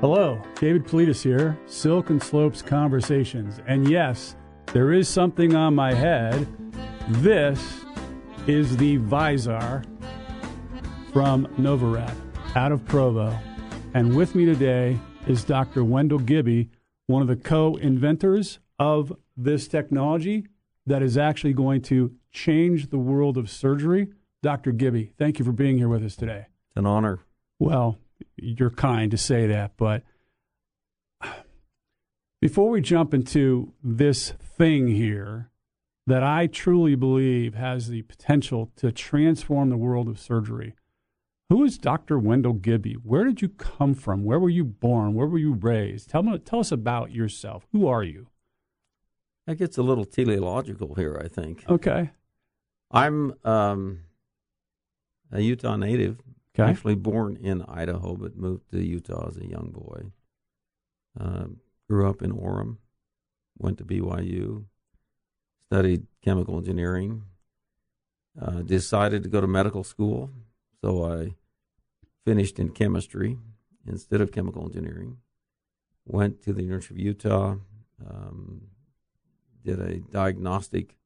Hello, David Politis here, Silicon Slopes Conversations. And yes, there is something on my head. This is the VisAR from Novarad out of Provo. And with me today is Dr. Wendell Gibby, one of the co inventors of this technology that is actually going to change the world of surgery. Dr. Gibby, thank you for being here with us today. It's an honor. Well, you're kind to say that, but before we jump into this thing here that I truly believe has the potential to transform the world of surgery, who is Dr. Wendell Gibby? Where did you come from? Where were you born? Where were you raised? Tell, me, tell us about yourself. Who are you? That gets a little teleological here, I think. Okay. I'm um, a Utah native, Okay. actually born in Idaho, but moved to Utah as a young boy. Um, grew up in Orem, went to BYU, studied chemical engineering, uh, decided to go to medical school, so I finished in chemistry instead of chemical engineering. Went to the University of Utah, um, did a diagnostic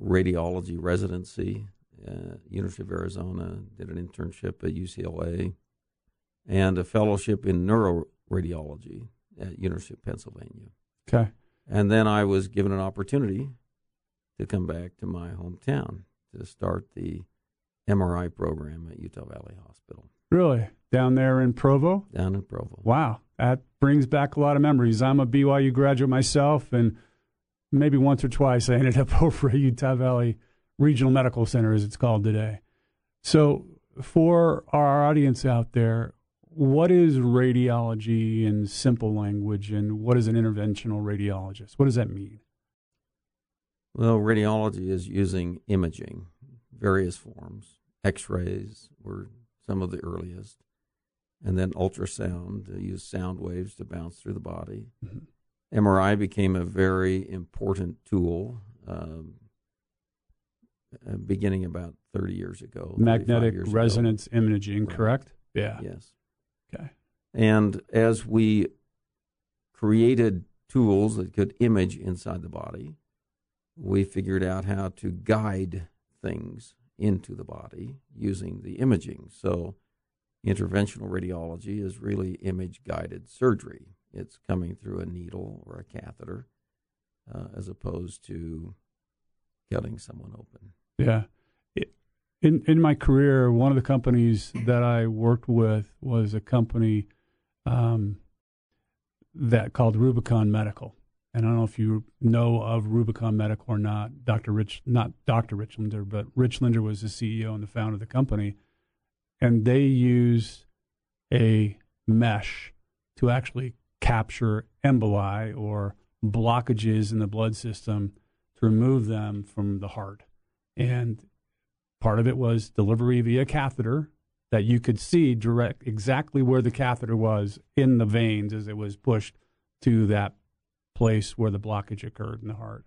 radiology residency uh, University of Arizona, did an internship at UCLA, and a fellowship in neuroradiology at University of Pennsylvania. Okay. And then I was given an opportunity to come back to my hometown to start the MRI program at Utah Valley Hospital Really? Down there in Provo? down in Provo. Wow. That brings back a lot of memories. I'm a BYU graduate myself, and maybe once or twice I ended up over at Utah Valley Regional Medical Center, as it's called today. So, for our audience out there, what is radiology in simple language, and what is an interventional radiologist? What does that mean? Well, radiology is using imaging, various forms. X rays were some of the earliest, and then ultrasound, to use sound waves to bounce through the body. Mhm. MRI became a very important tool um, uh, beginning about 30 years ago. Magnetic years ago. resonance imaging, Right. correct? Yeah. Yes. Okay. And as we created tools that could image inside the body, we figured out how to guide things into the body using the imaging. So, interventional radiology is really image guided surgery. It's coming through a needle or a catheter uh, as opposed to cutting someone open. Yeah. In in my career, one of the companies that I worked with was a company um, that called Rubicon Medical. And I don't know if you know of Rubicon Medical or not. Dr. Rich, not Dr. Rich Linder, but Rich Linder was the CEO and the founder of the company. And they use a mesh to actually capture emboli or blockages in the blood system to remove them from the heart. And part of it was delivery via catheter that you could see direct exactly where the catheter was in the veins as it was pushed to that place where the blockage occurred in the heart.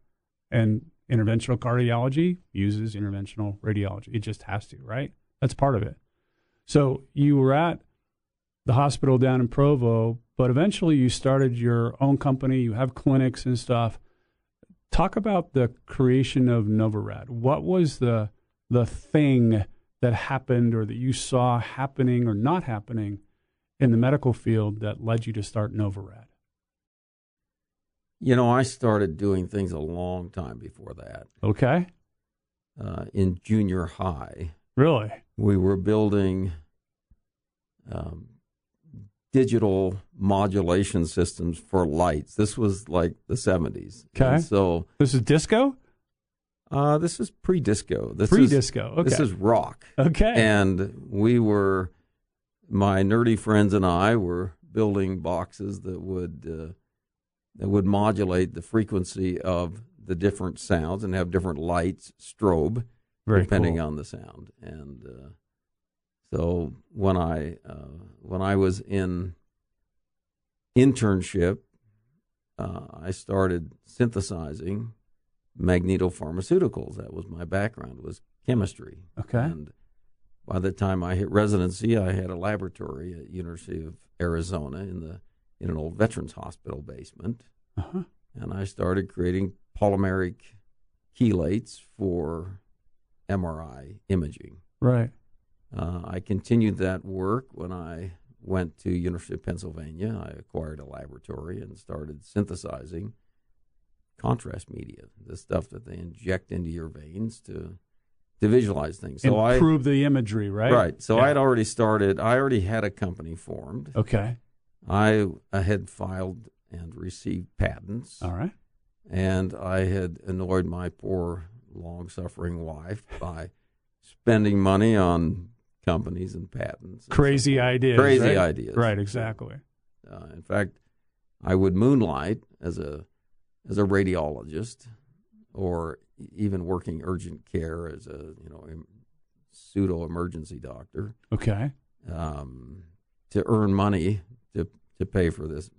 And interventional cardiology uses interventional radiology. It just has to, right? That's part of it. So you were at the hospital down in Provo, but eventually you started your own company. You have clinics and stuff. Talk about the creation of Novarad. What was the the thing that happened or that you saw happening or not happening in the medical field that led you to start Novarad? You know, I started doing things a long time before that. Okay. Uh, in junior high, Really? we were building um, digital modulation systems for lights. This was like the 70s. Okay. And so This is disco? uh, this is pre disco. This Pre is. Okay. This is rock. okay. And we were, my nerdy friends and I were building boxes that would uh, that would modulate the frequency of the different sounds and have different lights strobe Very depending cool. on the sound. And uh, so when I uh, when I was in internship, uh, I started synthesizing magnetopharmaceuticals. That was my background was chemistry. Okay. And by the time I hit residency, I had a laboratory at University of Arizona in the in an old veterans hospital basement, Uh-huh. and I started creating polymeric chelates for MRI imaging. Right. Uh, I continued that work when I went to University of Pennsylvania. I acquired a laboratory and started synthesizing contrast media, the stuff that they inject into your veins to to visualize things. So I Improve the imagery, right? right. So Yeah. I had already started. I already had a company formed. Okay. I, I had filed and received patents, All right. and I had annoyed my poor, long-suffering wife by spending money on companies and patents. and Crazy forth. ideas. Crazy right? ideas. Right. Exactly. Uh, in fact, I would moonlight as a as a radiologist, or even working urgent care as a you know em- pseudo emergency doctor Okay. um, to earn money to to pay for this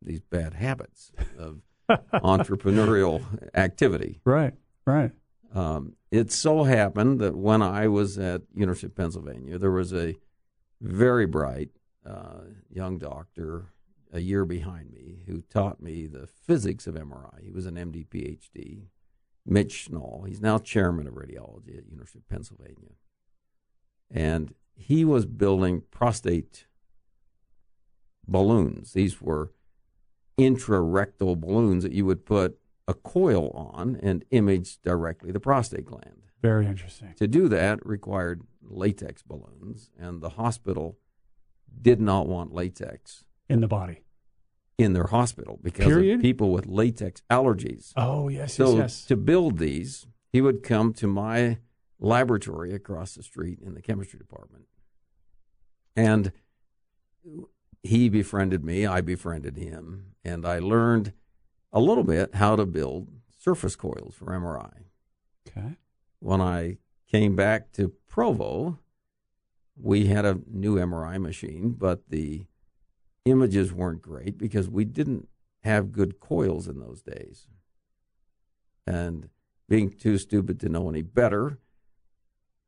these bad habits of entrepreneurial activity. Right. Right. Um, it so happened that when I was at University of Pennsylvania, there was a very bright uh, young doctor a year behind me who taught me the physics of MRI. He was an MD PhD, Mitch Schnall. He's now chairman of radiology at University of Pennsylvania, and he was building prostate balloons. These were intrarectal balloons that you would put a coil on and image directly the prostate gland. Very interesting. To do that required latex balloons, and the hospital did not want latex In the body. in their hospital because Period? of people with latex allergies. Oh yes. so yes. Yes. to build these, he would come to my laboratory across the street in the chemistry department. And he befriended me, I befriended him, and I learned a little bit how to build surface coils for MRI. okay. When I came back to Provo, we had a new MRI machine, but the images weren't great because we didn't have good coils in those days. And being too stupid to know any better,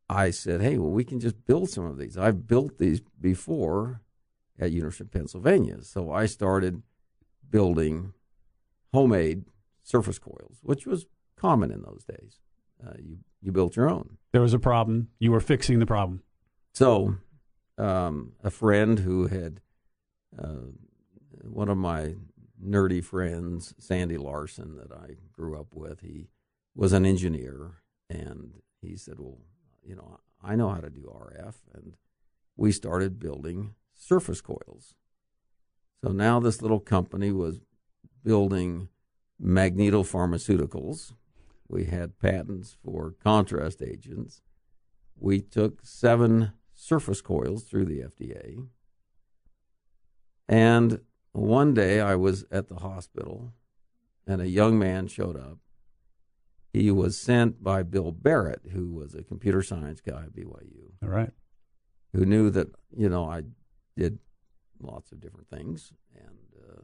I said, hey, well, we can just build some of these. I've built these before at University of Pennsylvania. So I started building homemade surface coils, which was common in those days. Uh, you, you built your own. There was a problem. You were fixing the problem. So, um, a friend who had uh, one of my nerdy friends, Sandy Larson, that I grew up with, he was an engineer, and he said, "Well, you know, I know how to do RF," and we started building surface coils. So now this little company was building magnetopharmaceuticals. We had patents for contrast agents. We took seven surface coils through the FDA. And one day I was at the hospital and a young man showed up. He was sent by Bill Barrett, who was a computer science guy at BYU, All right. who knew that, you know, I did lots of different things. And uh,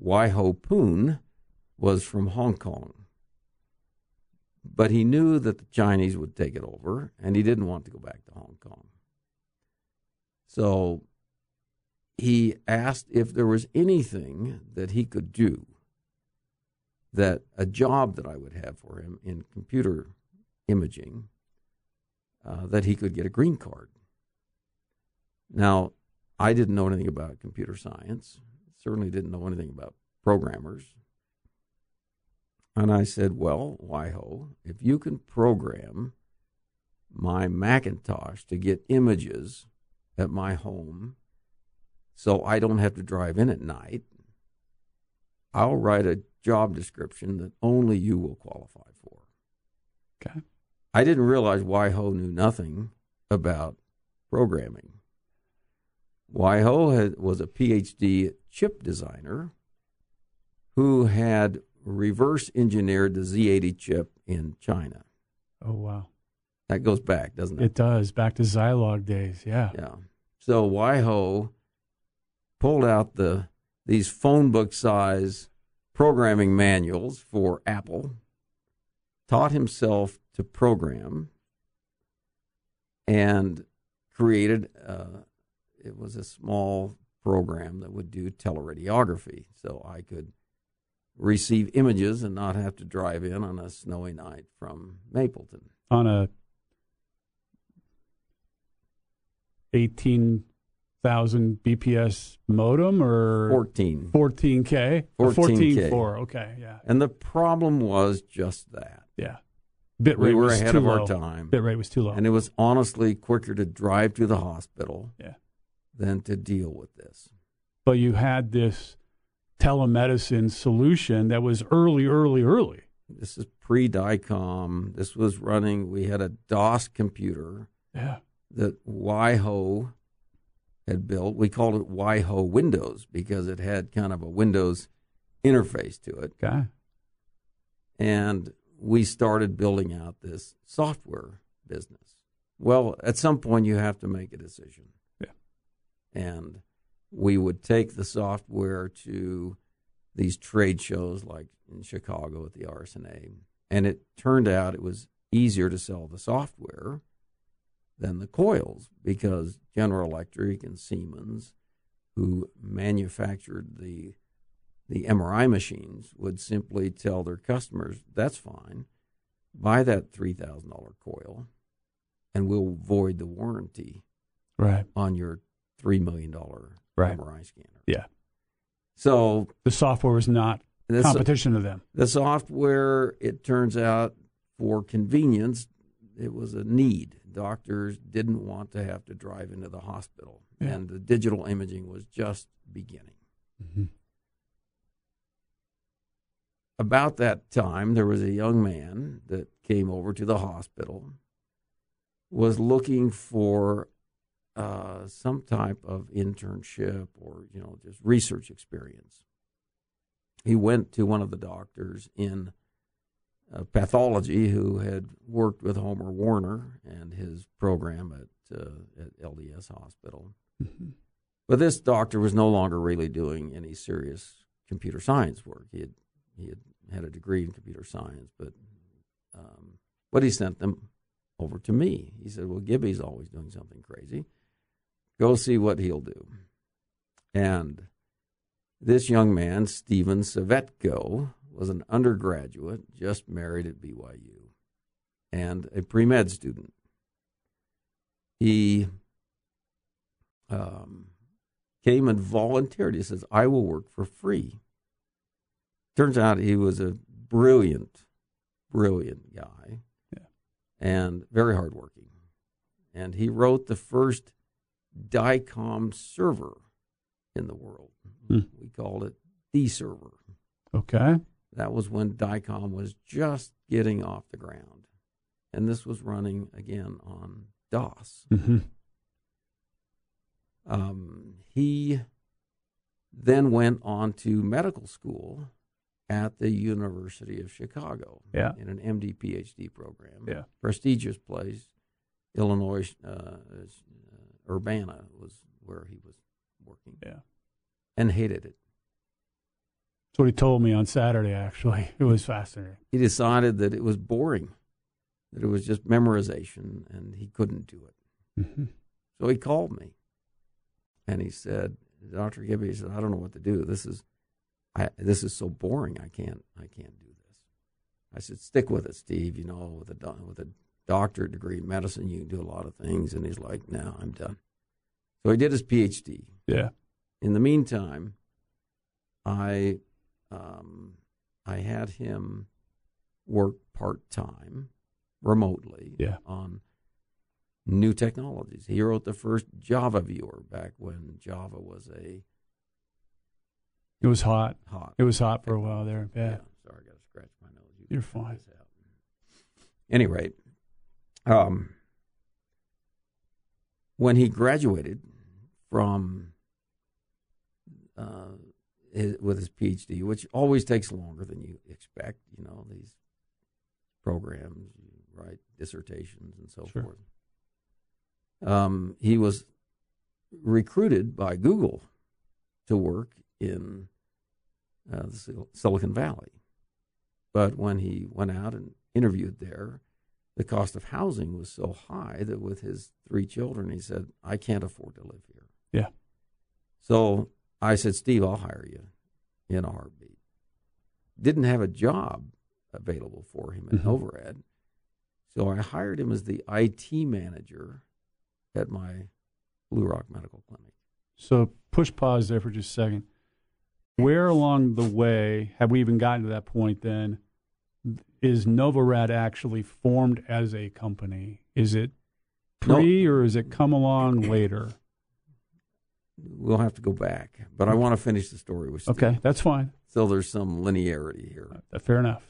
Wai Ho Poon was from Hong Kong. But he knew that the Chinese would take it over, and he didn't want to go back to Hong Kong. So he asked if there was anything that he could do that a job that I would have for him in computer imaging uh, that he could get a green card. Now, I didn't know anything about computer science, certainly didn't know anything about programmers. And I said, Well, Waiho, if you can program my Macintosh to get images at my home so I don't have to drive in at night, I'll write a job description that only you will qualify for. Okay. I didn't realize Waiho knew nothing about programming. Waiho had, was a PhD chip designer who had reverse engineered the Z80 chip in China. Oh wow. That goes back, doesn't it? It does. Back to Zilog days. Yeah. Yeah. So Waiho pulled out the these phone book size programming manuals for Apple, taught himself to program, and created. Uh, it was a small program that would do teleradiography, so I could receive images and not have to drive in on a snowy night from Mapleton. On a 18,000 BPS modem or 14. 14K? 14K. 14.4, okay, yeah. And the problem was just that. Yeah. Bit rate We were was ahead too of our low. time. Bit rate was too low. And it was honestly quicker to drive to the hospital Yeah. Than to deal with this. but you had this telemedicine solution that was early, early, early. This is pre DICOM. This was running, we had a DOS computer Yeah. that Waiho had built. We called it Waiho Windows because it had kind of a Windows interface to it. Okay. And we started building out this software business. Well, at some point, you have to make a decision. And we would take the software to these trade shows like in Chicago at the RSNA. And it turned out it was easier to sell the software than the coils because General Electric and Siemens, who manufactured the the MRI machines, would simply tell their customers, "That's fine, buy that three thousand dollar coil, and we'll void the warranty Right. on your three million dollar Right. MRI scanner." Yeah. So The software was not this, competition to them. the software, it turns out, for convenience, it was a need. Doctors didn't want to have to drive into the hospital, Yeah. and the digital imaging was just beginning. Mm-hmm. About that time, there was a young man that came over to the hospital, was looking for uh, some type of internship or you know just research experience. He went to one of the doctors in uh, pathology who had worked with Homer Warner and his program at uh, at LDS Hospital. Mm-hmm. But this doctor was no longer really doing any serious computer science work. He had he had had a degree in computer science, but um, but he sent them over to me. He said, "Well, Gibby's always doing something crazy. Go see what he'll do." And this young man, Steven Cvetko, was an undergraduate, just married at BYU, and a pre med student. He um, came and volunteered. He says, I will work for free. Turns out he was a brilliant, brilliant guy Yeah. and very hardworking. And he wrote the first DICOM server in the world. Hmm. We called it the server. Okay. That was when DICOM was just getting off the ground. And this was running again on DOS. Mm-hmm. Um, he then went on to medical school at the University of Chicago Yeah. in an MD PhD program. Yeah. Prestigious place. Illinois, uh, Urbana was where he was working. Yeah. And hated it. That's what he told me on Saturday, actually. It was fascinating. He decided that it was boring, that it was just memorization, and he couldn't do it. Mm-hmm. So he called me and he said, Dr. Gibby, he said, I don't know what to do. This is I this is so boring. I can't I can't do this. I said, stick with it, Steve. You know, with a with a doctorate degree in medicine, you can do a lot of things. And he's like, No, I'm done. So he did his PhD. Yeah. In the meantime, I um, I had him work part time remotely Yeah. on new technologies. He wrote the first Java viewer back when Java was a It was hot. hot. It was hot for a while there. Yeah. Sorry, I got to scratch my nose. You You're fine. out. Any rate, um, when he graduated from uh, his, with his PhD, which always takes longer than you expect, you know these programs, you write dissertations and so Sure. forth. Um, he was recruited by Google to work in uh, the Sil- Silicon Valley. But when he went out and interviewed there, the cost of housing was so high that with his three children, he said, I can't afford to live here. Yeah. So I said, Steve, I'll hire you in a heartbeat. Didn't have a job available for him at Mhm. Novarad. So I hired him as the IT manager at my Blue Rock Medical Clinic. So push pause there for just a second. Where along the way have we even gotten to that point? Then is Novarad actually formed as a company? Is it No. pre or is it come along later? We'll have to go back, but I want to finish the story with Steve. Okay, that's fine. So there's some linearity here. Uh, Fair enough.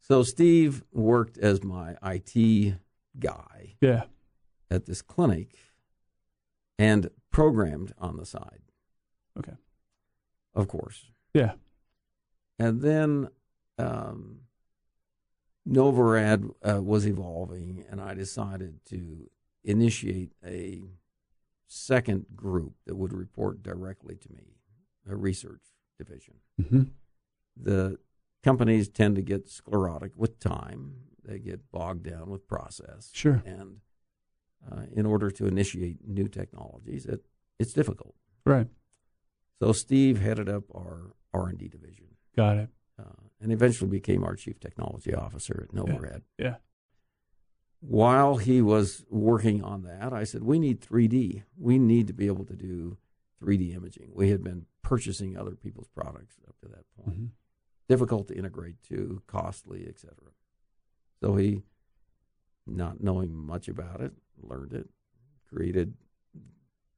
So Steve worked as my IT guy Yeah. at this clinic and programmed on the side. Okay. Of course. Yeah. And then um, Novarad uh, was evolving, and I decided to initiate a second group that would report directly to me, a research division. hmm The companies tend to get sclerotic with time, they get bogged down with process. Sure. And uh, in order to initiate new technologies, it, it's difficult. Right. So Steve headed up our R&D division Got it. Uh, and eventually became our chief technology officer at Novarad. Yeah. While he was working on that, I said, we need 3D. We need to be able to do 3D imaging. We had been purchasing other people's products up to that point. hmm Difficult to integrate to, costly, etc. So he, not knowing much about it, learned it, created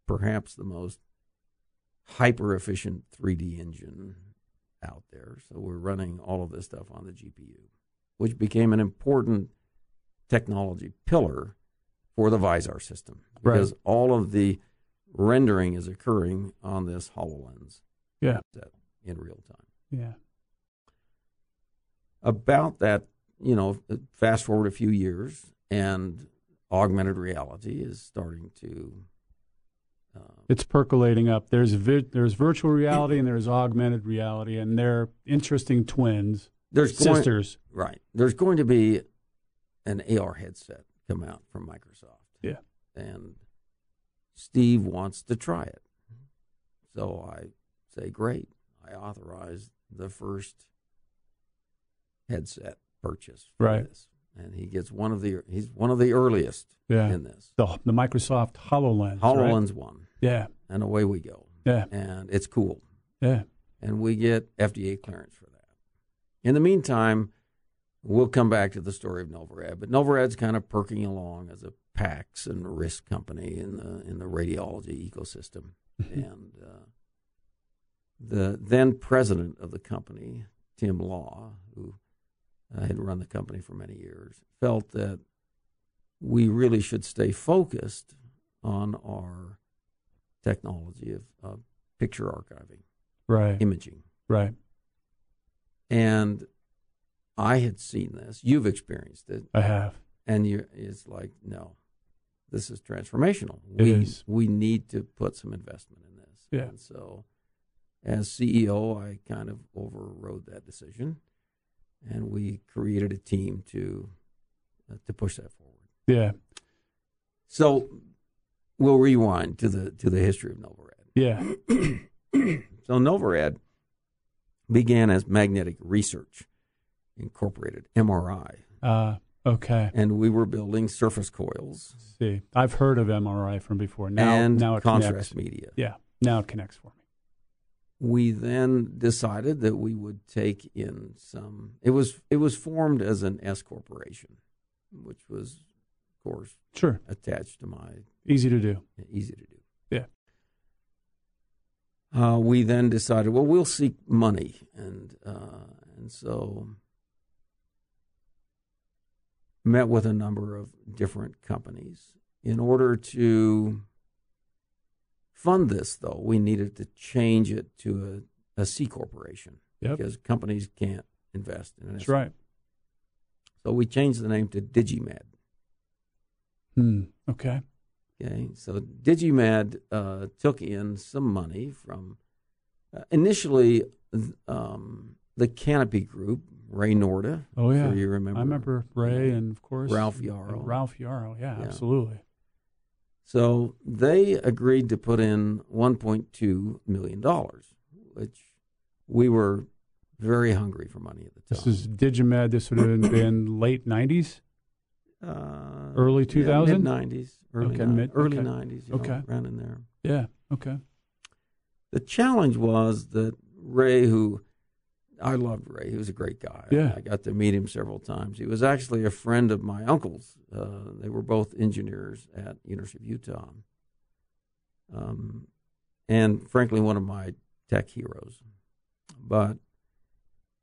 perhaps the most hyper efficient 3D engine out there. So we're running all of this stuff on the GPU, which became an important technology pillar for the VisAR system Right. because all of the rendering is occurring on this HoloLens Yeah. set in real time. Yeah. About that, you know, fast forward a few years and augmented reality is starting to. It's percolating up. There's vi- there's virtual reality and there's augmented reality, and they're interesting twins, there's going, sisters. Right. There's going to be an AR headset come out from Microsoft. Yeah. And Steve wants to try it. So I say, great. I authorize the first headset purchase for Right. this. And he gets one of the he's one of the earliest Yeah. in this. The the Microsoft Hololens. right? HoloLens one. Yeah. And away we go. Yeah. And it's cool. Yeah. and we get FDA clearance for that. In the meantime, we'll come back to the story of Novarad, but Novarad's kind of perking along as a PACS and RIS company in the in the radiology ecosystem, and uh, the then president of the company, Tim Law, who uh, had run the company for many years, felt that we really should stay focused on our technology of, of picture archiving Right. imaging. Right. And I had seen this. You've experienced it, I have. and you it's like, no, this is transformational. It we is. we need to put some investment in this. Yeah. And so, as CEO, I kind of overrode that decision, and we created a team to uh, to push that forward. Yeah. So, we'll rewind to the to the history of Novarad. Yeah. so Novarad began as Magnetic Research Incorporated, MRI, Uh, okay. and we were building surface coils See, I've heard of MRI from before. Now, and now it contrast connects. media. Yeah. Now it connects for me. We then decided that we would take in some. It was it was formed as an S corporation, which was, of course, Sure. attached to my Easy to do. easy to do. Yeah. Uh, we then decided, well, we'll seek money, and uh, and so met with a number of different companies in order to fund this. Though we needed to change it to a, a C corporation Yep. because companies can't invest in it. That's right. So we changed the name to DigiMed. Hmm. Okay. Okay, so Digimed uh, took in some money from uh, initially um, the Canopy Group, Ray Noorda. Oh yeah. Sure you remember? I remember Ray and of course Ralph Yarro. Ralph Yarro. Yeah, Yeah. absolutely. So they agreed to put in 1.2 million dollars, which we were very hungry for money at the time. This is Digimed. This would have been late '90s, uh, early 2000? mid 90s, early Okay, ni- mid- early okay. 90s, you know, Okay. around in there. Yeah. Okay. The challenge was that Ray, who I loved Ray, he was a great guy. Yeah. I got to meet him several times. He was actually a friend of my uncle's. Uh, they were both engineers at University of Utah, um, and frankly, one of my tech heroes. But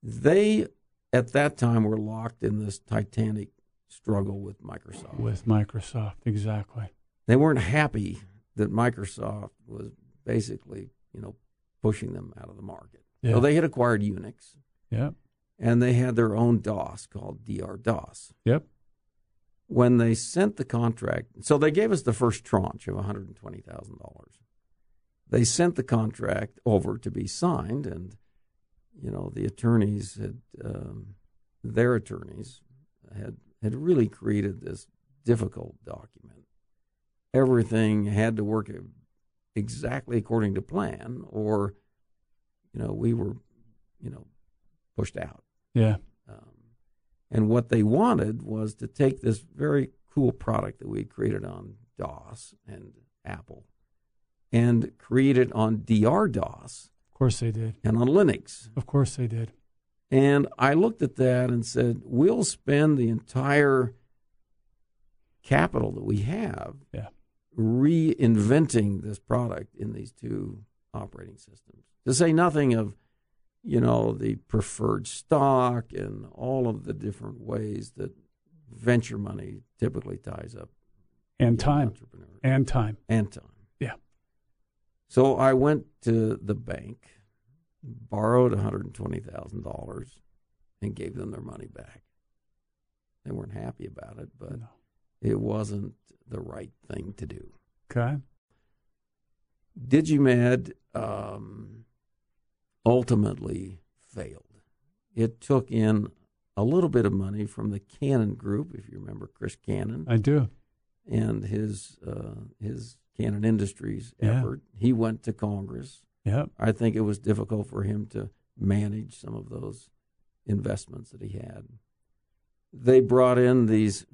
they, at that time, were locked in this titanic struggle with Microsoft. With Microsoft, exactly. they weren't happy that Microsoft was basically, you know, pushing them out of the market. Yeah. So they had acquired Unix yeah. and they had their own DOS called DR DOS. Yep. When they sent the contract, so they gave us the first tranche of $120,000. They sent the contract over to be signed, and, you know, the attorneys had, um, their attorneys had, had really created this difficult document. Everything had to work exactly according to plan, or, you know, we were, you know, pushed out. Yeah. Um, and what they wanted was to take this very cool product that we had created on DOS and Apple and create it on DR DOS Of course they did. and on Linux. Of course they did. And I looked at that and said, we'll spend the entire capital that we have Yeah. reinventing this product in these two operating systems. To say nothing of, you know, the preferred stock and all of the different ways that venture money typically ties up And time. And time. and time. Yeah. So I went to the bank, borrowed $120,000, and gave them their money back. They weren't happy about it, but No. it wasn't the right thing to do. Okay. Digimed um, ultimately failed. It took in a little bit of money from the Cannon Group, if you remember Chris Cannon I do. and his uh, his Cannon Industries Yeah. effort. He went to Congress. Yep. I think it was difficult for him to manage some of those investments that he had. They brought in these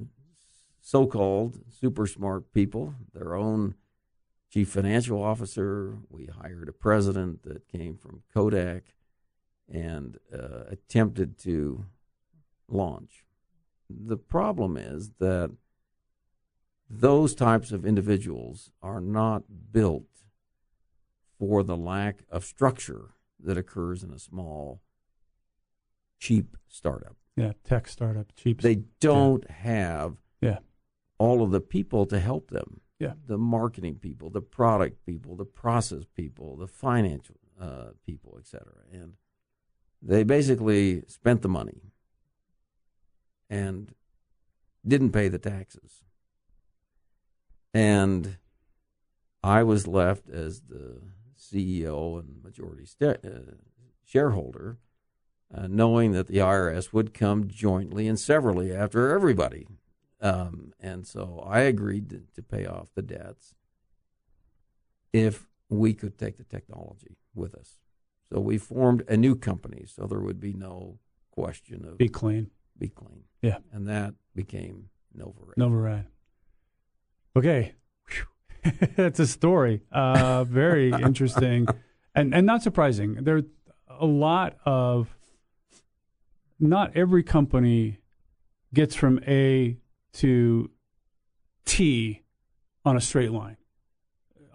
so-called super smart people, their own chief financial officer. We hired a president that came from Kodak and uh, attempted to launch. The problem is that those types of individuals are not built for the lack of structure that occurs in a small, cheap startup. Yeah. Tech startup. Cheap. They don't have Yeah. all of the people to help them. Yeah. The marketing people, the product people, the process people, the financial uh, people, et cetera. And they basically spent the money and didn't pay the taxes. And I was left as the CEO and majority sta- uh, shareholder, uh, knowing that the IRS would come jointly and severally after everybody. Um, and so I agreed to, to pay off the debts if we could take the technology with us. So we formed a new company, so there would be no question of Be clean. be clean. Yeah. And that became Novarad. Novarad. Okay. That's a story. Uh, very interesting and, and not surprising. There's a lot of, not every company gets from A to T on a straight line.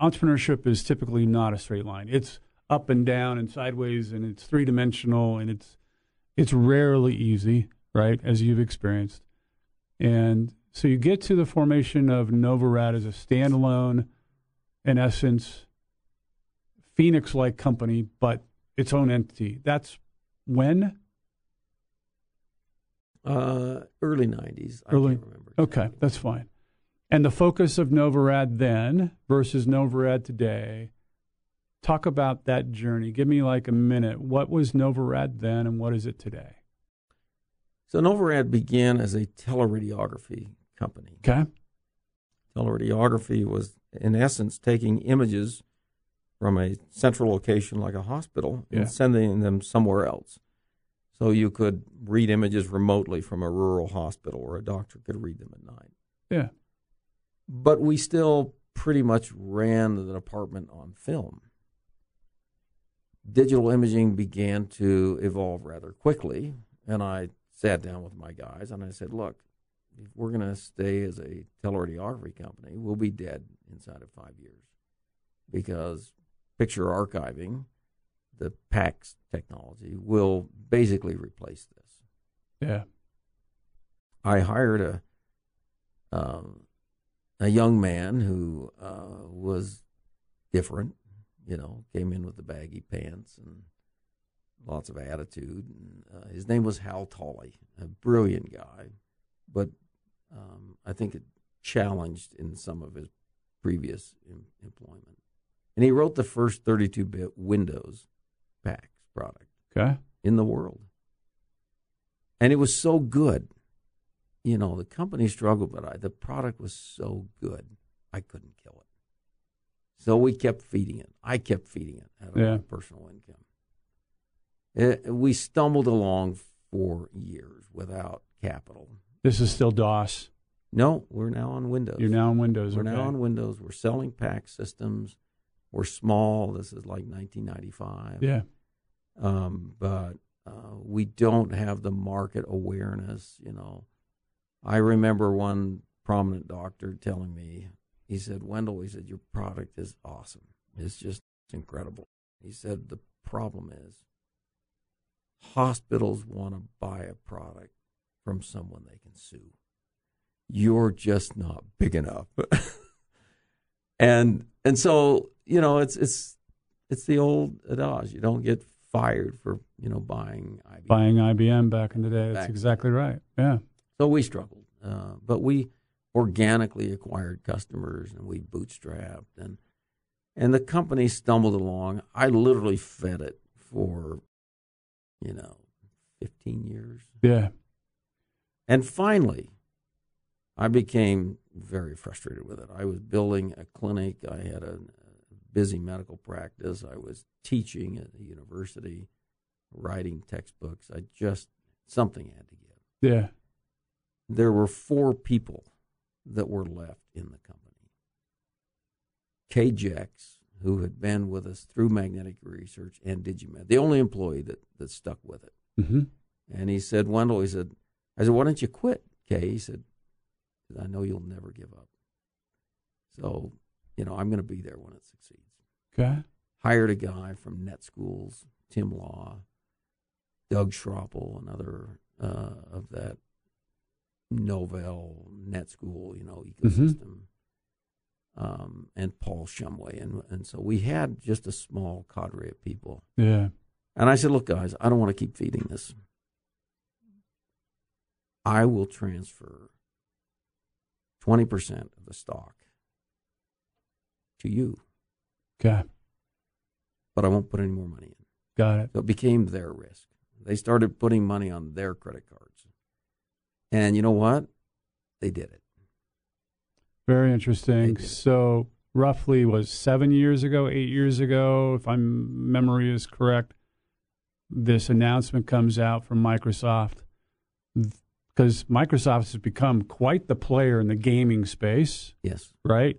Entrepreneurship is typically not a straight line. It's up and down and sideways and it's three dimensional and it's it's rarely easy, right? As you've experienced. And so you get to the formation of Novarad as a standalone, in essence, Phoenix like company, but its own entity. That's when? Uh, early 90s. I Early- can't remember. Okay, that's fine. And the focus of Novarad then versus Novarad today. Talk about that journey. Give me like a minute. What was Novarad then and what is it today? So Novarad began as a teleradiography company. Okay. Teleradiography was, in essence, taking images from a central location like a hospital Yeah. and sending them somewhere else. So you could read images remotely from a rural hospital, or a doctor could read them at night. Yeah. But we still pretty much ran the department on film. Digital imaging began to evolve rather quickly, and I sat down with my guys and I said, "Look, if we're going to stay as a teleradiography company, we'll be dead inside of five years because picture archiving, the PACS technology, will basically replace this." Yeah. I hired a um, a young man who uh, was different. You know, came in with the baggy pants and lots of attitude. And, uh, his name was Hal Tolley, a brilliant guy, but um, I think it challenged in some of his previous em- employment. And he wrote the first 32-bit Windows PACS product Okay. in the world. And it was so good. You know, the company struggled, but I, the product was so good, I couldn't kill it. So we kept feeding it. I kept feeding it out of Yeah. my personal income. It, we stumbled along for years without capital. This is still DOS. No, we're now on Windows. You're now on Windows. We're okay. now on Windows. We're selling PACS systems. We're small. This is like 1995 Yeah. um, but uh, we don't have the market awareness. You know, I remember one prominent doctor telling me, he said, "Wendell, he said your product is awesome. It's just incredible." He said the problem is hospitals want to buy a product from someone they can sue. You're just not big enough. and and so, you know, it's it's it's the old adage. You don't get fired for, you know, buying IBM. Buying IBM back in the day. That's Back in the exactly right. Yeah. So we struggled. Uh, but we organically acquired customers and we bootstrapped and and the company stumbled along. I literally fed it for, you know, 15 years. Yeah. And finally, I became very frustrated with it. I was building a clinic. I had a busy medical practice. I was teaching at the university, writing textbooks. I just, something had to give. Yeah. There were four people that were left in the company. Kay Jex, who had been with us through magnetic research and Digimed, the only employee that, that stuck with it. Mm-hmm. And he said, Wendell, he said, I said, why don't you quit, Kay? He said, I know you'll never give up. So, you know, I'm going to be there when it succeeds. Okay. Hired a guy from Net Schools, Tim Law, Doug Schroppel, another uh, of that Novell Net School, you know, ecosystem, um, and Paul Shumway. And, and so we had just a small cadre of people. Yeah. And I said, look, guys, I don't want to keep feeding this. I will transfer 20% of the stock to you, Okay. but I won't put any more money in. Got it. So it became their risk. They started putting money on their credit cards. And you know what? They did it. Very interesting. So roughly was seven years ago, eight years ago, if my memory is correct, this announcement comes out from Microsoft because Microsoft has become quite the player in the gaming space, Yes. right?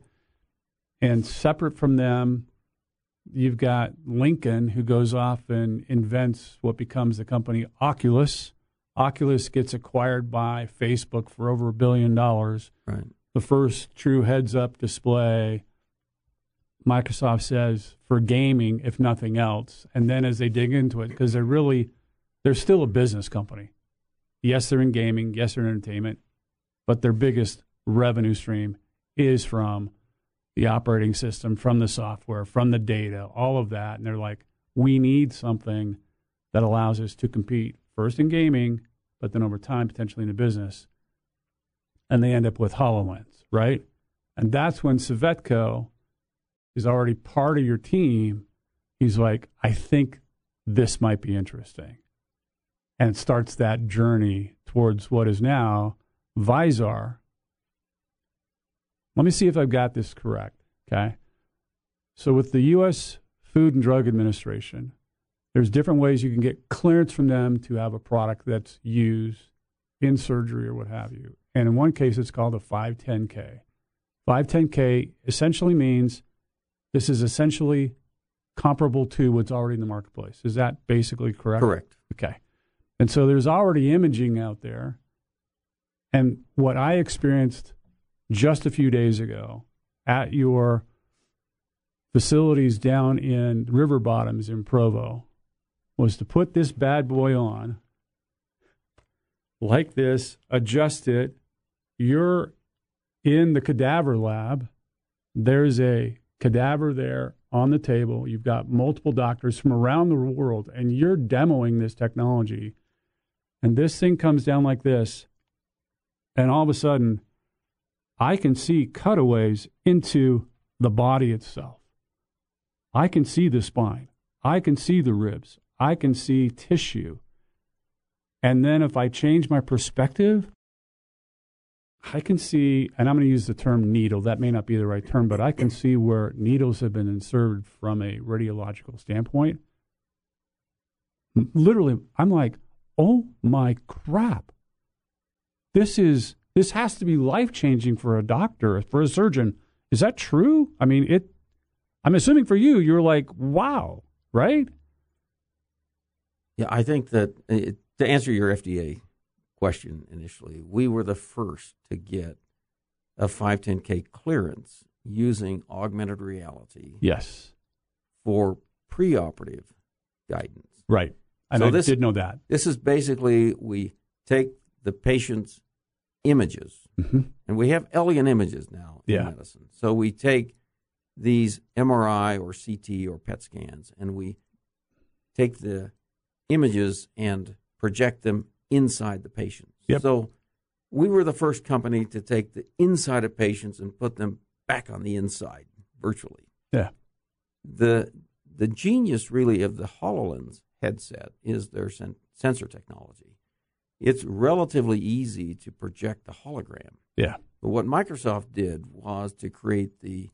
And separate from them, you've got Lincoln, who goes off and invents what becomes the company Oculus. Oculus gets acquired by Facebook for over a billion dollars Right. the first true heads up display, Microsoft says for gaming, if nothing else. And then as they dig into it, because they're really, they're still a business company. Yes, they're in gaming. Yes, they're in entertainment. But their biggest revenue stream is from the operating system, from the software, from the data, all of that. And they're like, we need something that allows us to compete first in gaming, but then over time, potentially in the business and they end up with HoloLens, right? And that's when Cvetko is already part of your team. He's like, I think this might be interesting. And starts that journey towards what is now VisAR. Let me see if I've got this correct. Okay. So with the U.S. Food and Drug Administration, there's different ways you can get clearance from them to have a product that's used in surgery or what have you. And in one case, it's called a 510K. 510K essentially means this is essentially comparable to what's already in the marketplace. Is that basically correct? Correct. Okay. And so there's already imaging out there. And what I experienced just a few days ago at your facilities down in River Bottoms in Provo was to put this bad boy on like this, adjust it. You're in the cadaver lab. There's a cadaver there on the table. You've got multiple doctors from around the world, and you're demoing this technology. And this thing comes down like this. And all of a sudden, I can see cutaways into the body itself. I can see the spine. I can see the ribs. I can see tissue. And then if I change my perspective, I can see, and I'm going to use the term needle. That may not be the right term, but I can see where needles have been inserted from a radiological standpoint. Literally, I'm like, oh my crap. This is this has to be life changing for a doctor, for a surgeon. Is that true? I mean, it. I'm assuming for you, you're like, wow, right? Yeah, I think that uh, to answer your FDA question initially, we were the first to get a 510K clearance using augmented reality. Yes. For preoperative guidance. Right. And so I this, did know that. This is basically we take the patient's images, mm-hmm. and we have alien images now in yeah. medicine. So we take these MRI or CT or PET scans, and we take the images and project them inside the patients. Yep. So we were the first company to take the inside of patients and put them back on the inside virtually. Yeah. The the genius really of the HoloLens headset is their sen- sensor technology. It's relatively easy to project the hologram. Yeah. But what Microsoft did was to create the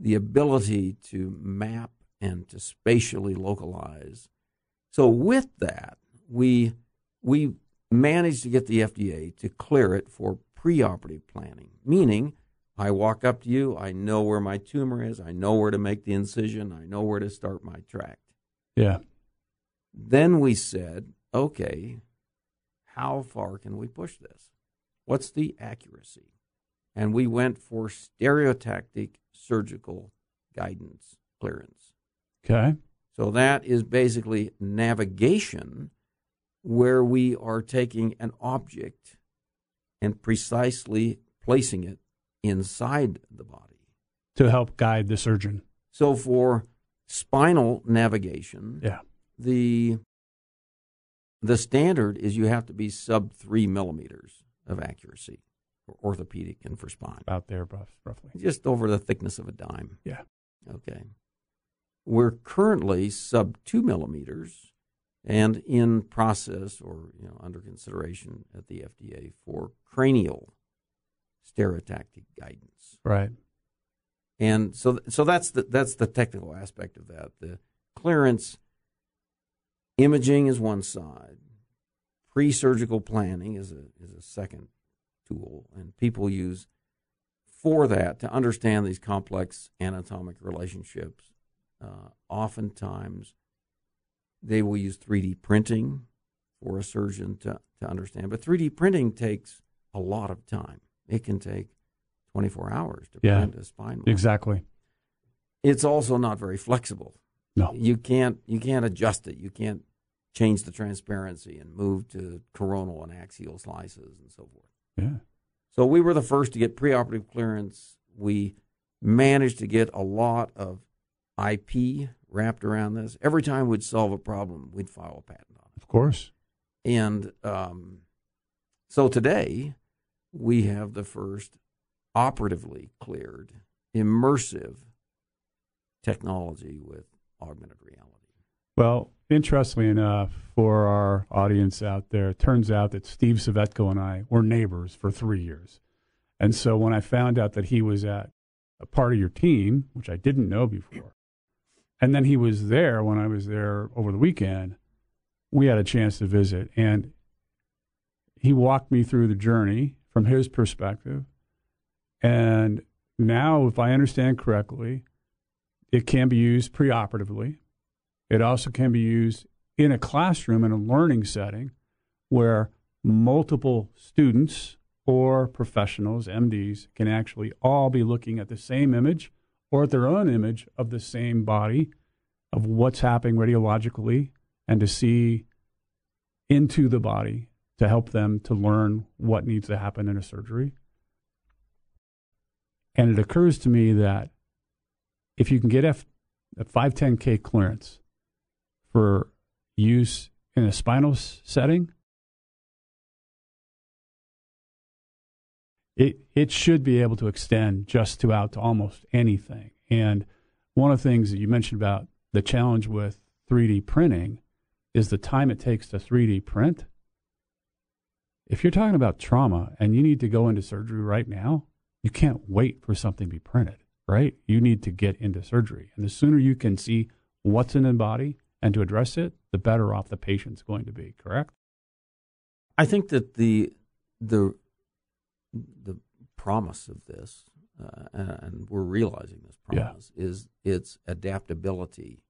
the ability to map and to spatially localize. So with that, we we managed to get the FDA to clear it for preoperative planning, meaning I walk up to you, I know where my tumor is, I know where to make the incision, I know where to start my tract. Yeah. Then we said, okay, how far can we push this? What's the accuracy? And we went for stereotactic surgical guidance clearance. Okay. So that is basically navigation where we are taking an object and precisely placing it inside the body to help guide the surgeon. So for spinal navigation, yeah. the the standard is you have to be sub three millimeters of accuracy for orthopedic and for spine. About there, roughly. Just over the thickness of a dime. Yeah. Okay. We're currently sub two millimeters and in process or you know under consideration at the FDA for cranial stereotactic guidance. Right. And so so that's the that's the technical aspect of that. The clearance imaging is one side. Pre-surgical planning is a is a second tool and people use for that to understand these complex anatomic relationships. Uh, oftentimes they will use 3D printing for a surgeon to, to understand. But 3D printing takes a lot of time. It can take 24 hours to yeah, print a spine model. Exactly. It's also not very flexible. No. You can't you can't adjust it. You can't change the transparency and move to coronal and axial slices and so forth. Yeah. So we were the first to get preoperative clearance. We managed to get a lot of IP wrapped around this. Every time we'd solve a problem, we'd file a patent on it. Of course. And um, so today, we have the first operatively cleared immersive technology with augmented reality. Well, interestingly enough, for our audience out there, it turns out that Steve Cvetko and I were neighbors for three years. And so when I found out that he was at a part of your team, which I didn't know before, and then he was there when I was there over the weekend, we had a chance to visit. And he walked me through the journey from his perspective. And now, if I understand correctly, it can be used preoperatively. It also can be used in a classroom in a learning setting where multiple students or professionals, MDs, can actually all be looking at the same image or at their own image of the same body of what's happening radiologically and to see into the body to help them to learn what needs to happen in a surgery. And it occurs to me that if you can get F, a 510K clearance for use in a spinal setting, it it should be able to extend just to out to almost anything. And one of the things that you mentioned about the challenge with 3D printing is the time it takes to 3D print. If you're talking about trauma and you need to go into surgery right now, you can't wait for something to be printed, right? You need to get into surgery. And the sooner you can see what's in the body and to address it, the better off the patient's going to be, correct? I think that the the the promise of this, uh, and we're realizing this promise, yeah. is its adaptability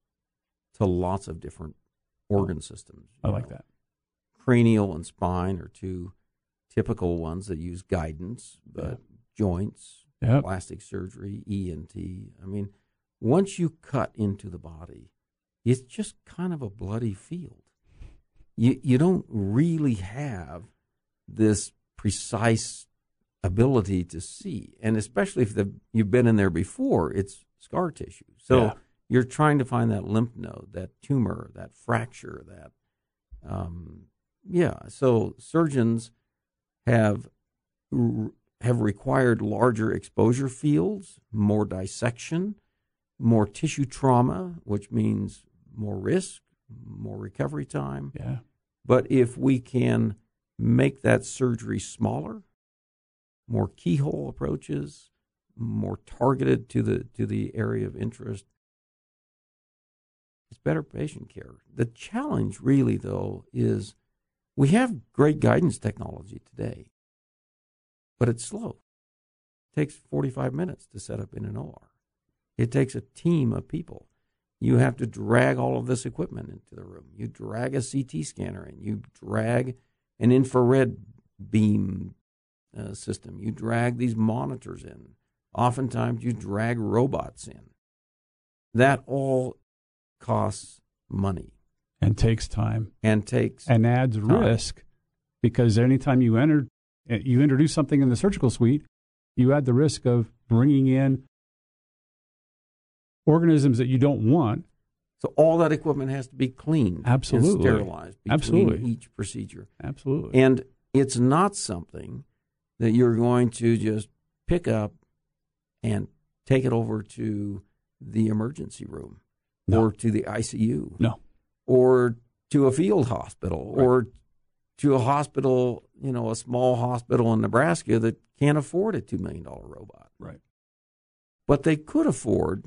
to lots of different organ systems. I like know. that. Cranial and spine are two typical ones that use guidance, but yeah. joints, yep. plastic surgery, ENT. I mean, once you cut into the body, it's just kind of a bloody field. You you don't really have this precise ability to see, and especially if the, you've been in there before, it's scar tissue. So yeah. you're trying to find that lymph node, that tumor, that fracture, that um, yeah. So surgeons have have required larger exposure fields, more dissection, more tissue trauma, which means more risk, more recovery time. Yeah. But if we can make that surgery smaller, more keyhole approaches, more targeted to the to the area of interest. It's better patient care. The challenge really though is we have great guidance technology today, but it's slow. It takes 45 minutes to set up in an OR. It takes a team of people. You have to drag all of this equipment into the room. You drag a CT scanner in. You drag an infrared beam uh, system. You drag these monitors in. Oftentimes, you drag robots in. That all costs money and takes time and takes and adds time. risk because anytime you enter Uh, you introduce something in the surgical suite, you add the risk of bringing in organisms that you don't want. So all that equipment has to be cleaned, absolutely sterilized between absolutely. each procedure, absolutely. And it's not something that you're going to just pick up and take it over to the emergency room no. or to the ICU. No. Or to a field hospital right. or to a hospital, you know, a small hospital in Nebraska that can't afford a $2 million robot. Right. But they could afford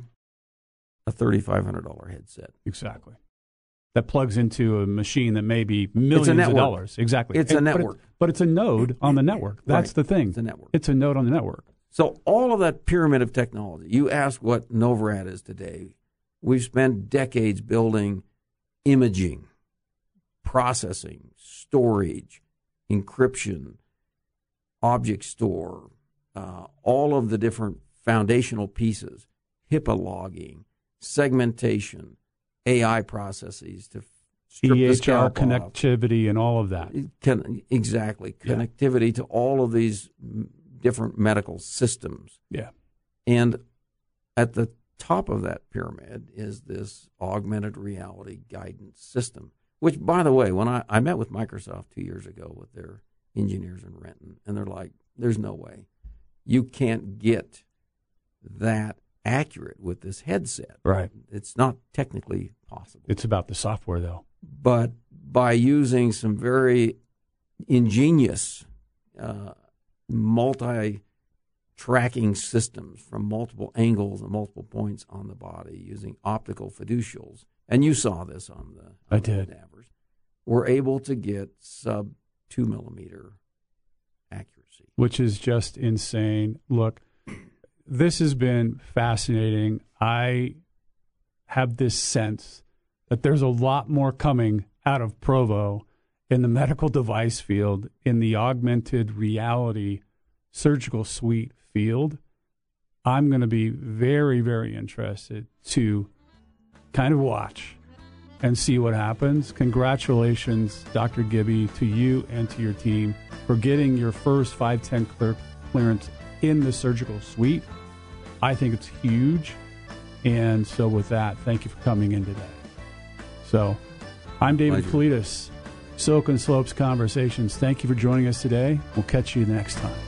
a $3,500 headset. Exactly that plugs into a machine that may be millions of dollars. Exactly. It's a network. But, but, it's a node on the network. That's right. the thing. It's a network. It's a node on the network. So all of that pyramid of technology, you ask what Novarad is today. We've spent decades building imaging, processing, storage, encryption, object store, uh, all of the different foundational pieces, HIPAA logging, segmentation, AI processes to EHR connectivity off. and all of that. Can, exactly. Connectivity yeah. to all of these different medical systems. Yeah. And at the top of that pyramid is this augmented reality guidance system, which, by the way, when I, I met with Microsoft two years ago with their engineers in Renton, and they're like, there's no way. You can't get that accurate with this headset. Right. It's not technically possible. It's about the software, though. But by using some very ingenious, uh, multi tracking systems from multiple angles and multiple points on the body using optical fiducials. And you saw this on the on I did. cadavers. We're able to get sub two millimeter accuracy. which is just insane. Look, this has been fascinating. I have this sense that there's a lot more coming out of Provo in the medical device field, in the augmented reality surgical suite field. I'm going to be very, very interested to kind of watch and see what happens. Congratulations, Dr. Gibby, to you and to your team for getting your first 510 clear clearance in the surgical suite. I think it's huge. And so, with that, thank you for coming in today. So, I'm David Pleasure. Cletus, Silicon Slopes Conversations. Thank you for joining us today. We'll catch you next time.